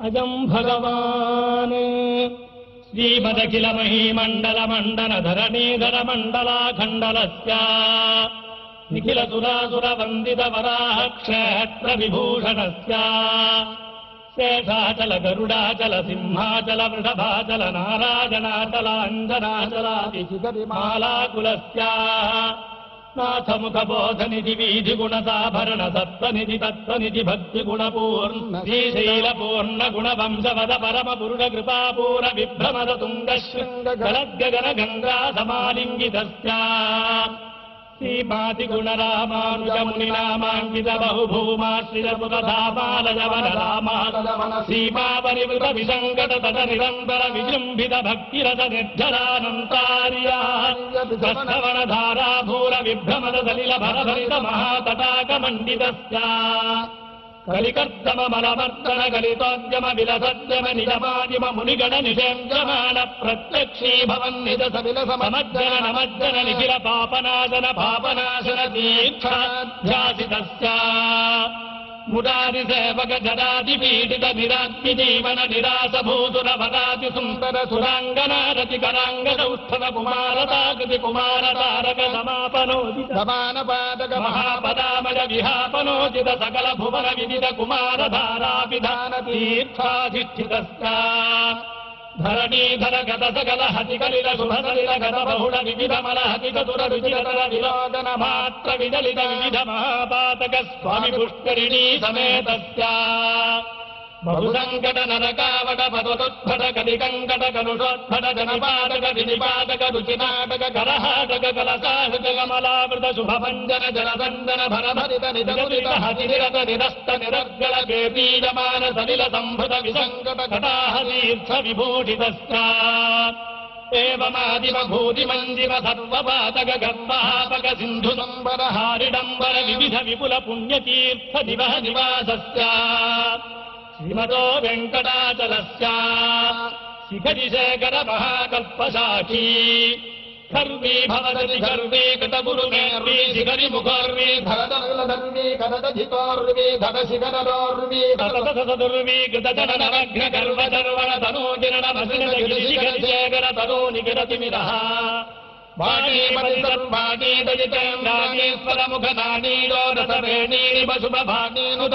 అజం భగవాన్. శ్రీమదఖిల మహీమండల మండన ధరణీధర మండలాఖండలస్య నిఖిల సురాసుర వందిత వరాహ క్షేత్ర విభూషణస్య శేషాచల గరుడాచల సింహాచల వృషభాచల నారాజనాచల అంజనాచలాది మాలాకులస్య నాథముఖ బోధనిధి వీధి గుణసాభరణ సత్వనిధి తత్వనిధి భక్తి గుణపూర్ణ శ్రీశైల పూర్ణ గుణ వంశవద పరమ పురుడ కృపాపూర విభ్రమద తుంగ శృంగ గలద్గగన గంగా సమాలింగితస్య శ్రీమాతి గుణ రామానుజ ముని నామాంకిత బహుభూమాశ్రిత పురధామాలయవన రామాలవన సీమా పరివృత విసంగత తట నిరంతర విజృంభిత భక్తిరత నిర్జరానంతార్య ధారాభూర విభ్రమద సలిల భరభరిత మహాతటాక మండితస్య కలికర్దమ కలితోద్యమ విలసద్యమ నిజమాదిమ మునిగణ నిషేంద్రమాణ ప్రత్యక్షీ భవన్ నిజ సవిల నమజ్జన నిఖిల పాపనాశన పాపనాశన దీక్షాధ్యాసితస్య మురారి సేవక జరాది పీడిత నిరాత్మి జీవన నిరాశ భూతుర వరాతి సుందర సురాంగనారతి కరాంగ సౌస్థవ కుమారతాకృతి కుమార తారక సమాపనోదిత సమాన పాదక మహాపదామజ విహాపనోచిత సకల భువన విదిత కుమార ధారా విధాన తీర్థాధిష్ఠితస్య ధరణీధర గత సకల హతి కలిల శుభసలిల గత బహుళ వివిధ మల హతి చతుర రుచిరతర విలోదన మాత్ర విదలిత వివిధ మహాపాతక స్వామి పుష్కరిణీ సమేత బహుసంకట నరకావట పదతుద్భట కలికంకట కలుషోత్ఫట జనపాదక వినిపాదక రుచినాటక కరహాటక కలసాహక కమలావృత శుభభంజన జనదందన భరభరిత నిజముదిత హతిరత నిరస్త నిరర్గళ కేపీయమాన సలిల సంభృత విసంకట కటాహ విభూషిత విభూషితస్య సర్వపాతక గర్వాపక సింధు సంబర హారిడంబర వివిధ విపుల పుణ్యతీర్థ దివ నివాస శ్రీమదో వెంకటాచలస్య శిఖరి శేఖర మహాకల్పశాఖీ ఖర్వీ భవదతి ధర్మీ కృత శిఖరి ముఖర్వీ ధరదర్వీ కరదధితోర్వీ ధర శిఖరోర్వీ దుర్వీ కృత జననగ్న గర్వ దర్వణ తనోగిరణ మసిన శిఖరి శేఖర తనో నిగిరతి మిరః వాణీపతిర్వాణీదయితేంద్రాణీశ్వర ముఖ నాణీయో రసవేణీని పశుభ భాణీనుత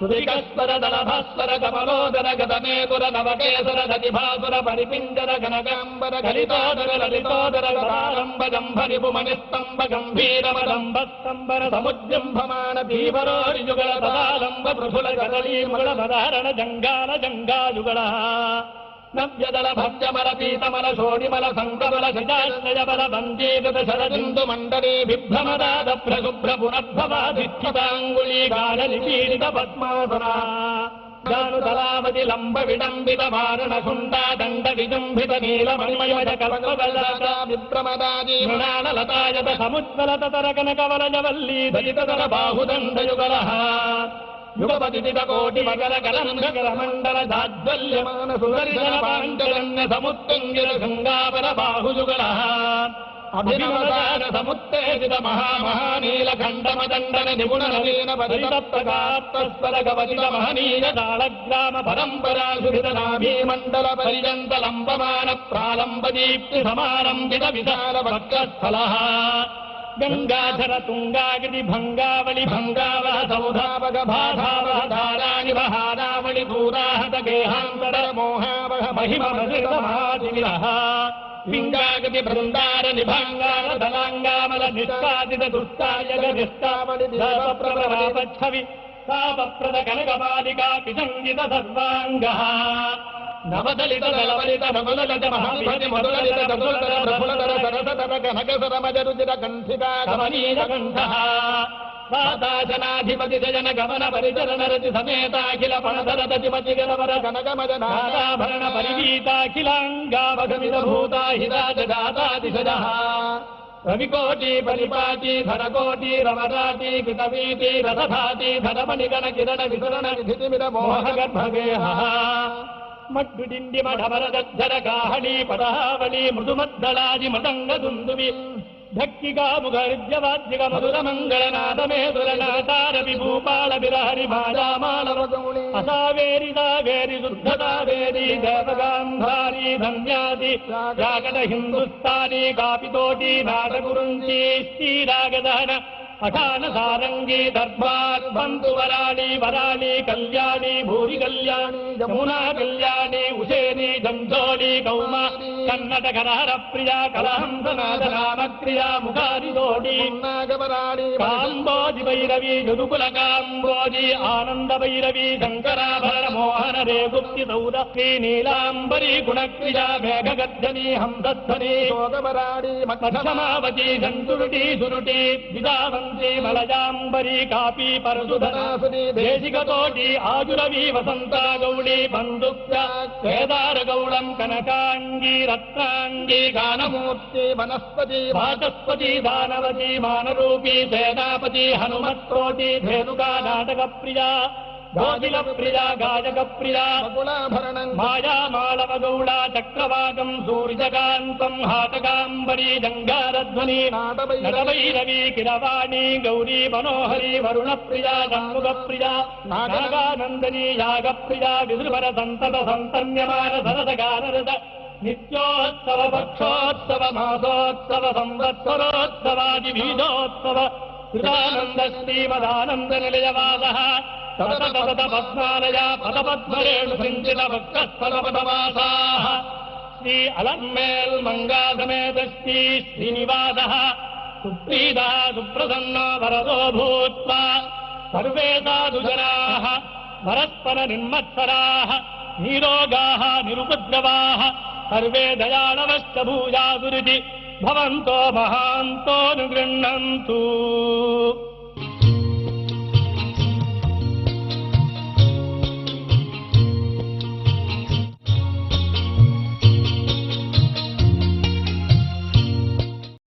భువనోదారా వైమానిక కమలోదర గతమేతుర నవకేసర దతిభాసుర పరిపింజర గణగాంబర కలితోదర లలితోదర గదారంభ గంభరిపు మణిస్తంభ స్తంభర తీవరోరియుగళ తదాలంబ పృథుల కదలీముగళ మదారణ జంగాల జంగాయుగళ నవ్యదల భవ్యమల పీతమల శోణిమల సంకమల శజాశ్రయ బల బందీగత శరదిందు మండలీ బిభ్రమదాద ప్రశుభ్ర పునర్భవాధిష్ఠితాంగుళీ గాఢలి పీడిత పద్మాసన గాను లంబ విడంబిత వారణ శుండా దండ విజంభిత నీల మణిమయ కల్పవల్లాద విభ్రమదాది మృణాల లతాయత సముజ్వలత తర కనకవలజ వల్లీ దళితర బాహుదండయుగల యుగపతిత కోటి మకర కలంధకర మండల దాజ్వల్యమాన సుదర్శన సముత్తుంగిర అభినవదాన సముత్తేజిత మహామహానీల నిపుణ నవీన పరిత గవతిత మహనీయ తాళగ్రామ పరంపరా సుహిత నాభీ మండల పరిజంత లంబమాన ప్రాలంబ దీప్తి సమారంభిత విశాల వక్రస్థల గంగాధర తుంగాగిరి భంగావళి భంగావహ సౌధావగ భాధావహ ధారాణి వహారావళి దూరాహత గేహాంతర మోహావహ మహిమ మహాదివిరహ లింగాగతి బృందార నిభంగార దళాంగామల నిష్పాదిత దుస్తాయగ నిష్కామలి ప్రవరాపచ్చవి తాపప్రద కనకపాలికా పిసంగిత సర్వాంగ ನವದಲಿತ ನಲವಲಿತ ನವಲಲದ ಮಹಾಭಿಪತಿ ಮಧುರಲಿತ ದಂಗುಲ್ತರ ಪ್ರಫುಲತರ ಸರಸತರ ಕನಕಸರ ಮಜರುಚಿರ परिचरण रति समेताखिल फणधर दतिपति गणवर कनक मदनाभरण परिवीताखिलाङ्गावधमित भूता हिता जगाता दिशजः रविकोटि परिपाति धरकोटि रवराटि कृतवीति किरण विसरण विधिमिर मोहगर्भगेहः మడ్డుడిండి మఢమరదర గాహళి పదహావళి మృదుమద్దళాది మృదంగ దుందువి భక్తిగా ముఖర్జవాద్యగ మధుర మంగళనాదమేదురనాటార విభూపాళ విరహరి మాయామాలవగౌళి అసావేరి దావేరి శుద్ధదావేరి దేవగాంధారి ధన్యాది రాగద హిందుస్థానీ కాపితోటి నాటగురుంచి శ్రీరాగదహన అఠాన సారంగి దర్బార్ బంధు వరాళి వరాళి కళ్యాణి భూరి కళ్యాణి జమునా కళ్యాణి ఉసేని జంఝోళి కౌమ కన్నట కరహర ప్రియ కలహంసనాథ రామక్రియ ముఖారి జోడి కాంబోజి భైరవి జదుకుల కాంబోజి ఆనంద భైరవి శంకరాభరణ మోహన రే గుప్తి సౌర శ్రీ నీలాంబరి గుణక్రియ మేఘగర్జని హంసధ్వని మధ్యమావతి జంతురుటి సురుటి విదావంతి మలజాంబరి కాపీ పరశుధనాసుని దేశికతోటి ఆజురవి వసంత గౌళి బంధుప్య కేదార గౌళం కనకాంగి రత్నాంగి గానమూర్తి వనస్పతి వాచస్పతి దానవతి మానరూపి సేనాపతి హనుమత్కోటి ధేనుకా నాటక ప్రియ గోదిల ప్రియ గాజక ప్రియ మాయామాళవ గౌళ చక్రవాకం సూర్యకాంతం హాటకాంబరి జంగారధ్వని నటభైరవి కిరవాణి గౌరీ మనోహరి వరుణ ప్రియ గంగుగ ప్రియ నాగానందని యాగ ప్రియ విదృపర సంతత సంతన్యమాన సరద గానరద నిత్యోత్సవ పక్షోత్సవ మాసోత్సవ సంవత్సరోత్సవాది బీజోత్సవ శ్రీమదానంద నిలయవాద సతత సతత పదపద్మరేణు సంచిత భక్తస్థల శ్రీ అలన్మేల్ మంగాధమేత శ్రీ శ్రీనివాస. సుప్రీత సుప్రసన్నో వరదో భూత్వా. సర్వే సాధు పరస్పర నిర్మత్సరాः. నీరోగాः నిరుపద్రవాः. సర్వే దయాళవశ్చ భూయాదురితి. భవంతో మహాంతో నిగృహ్ణంతు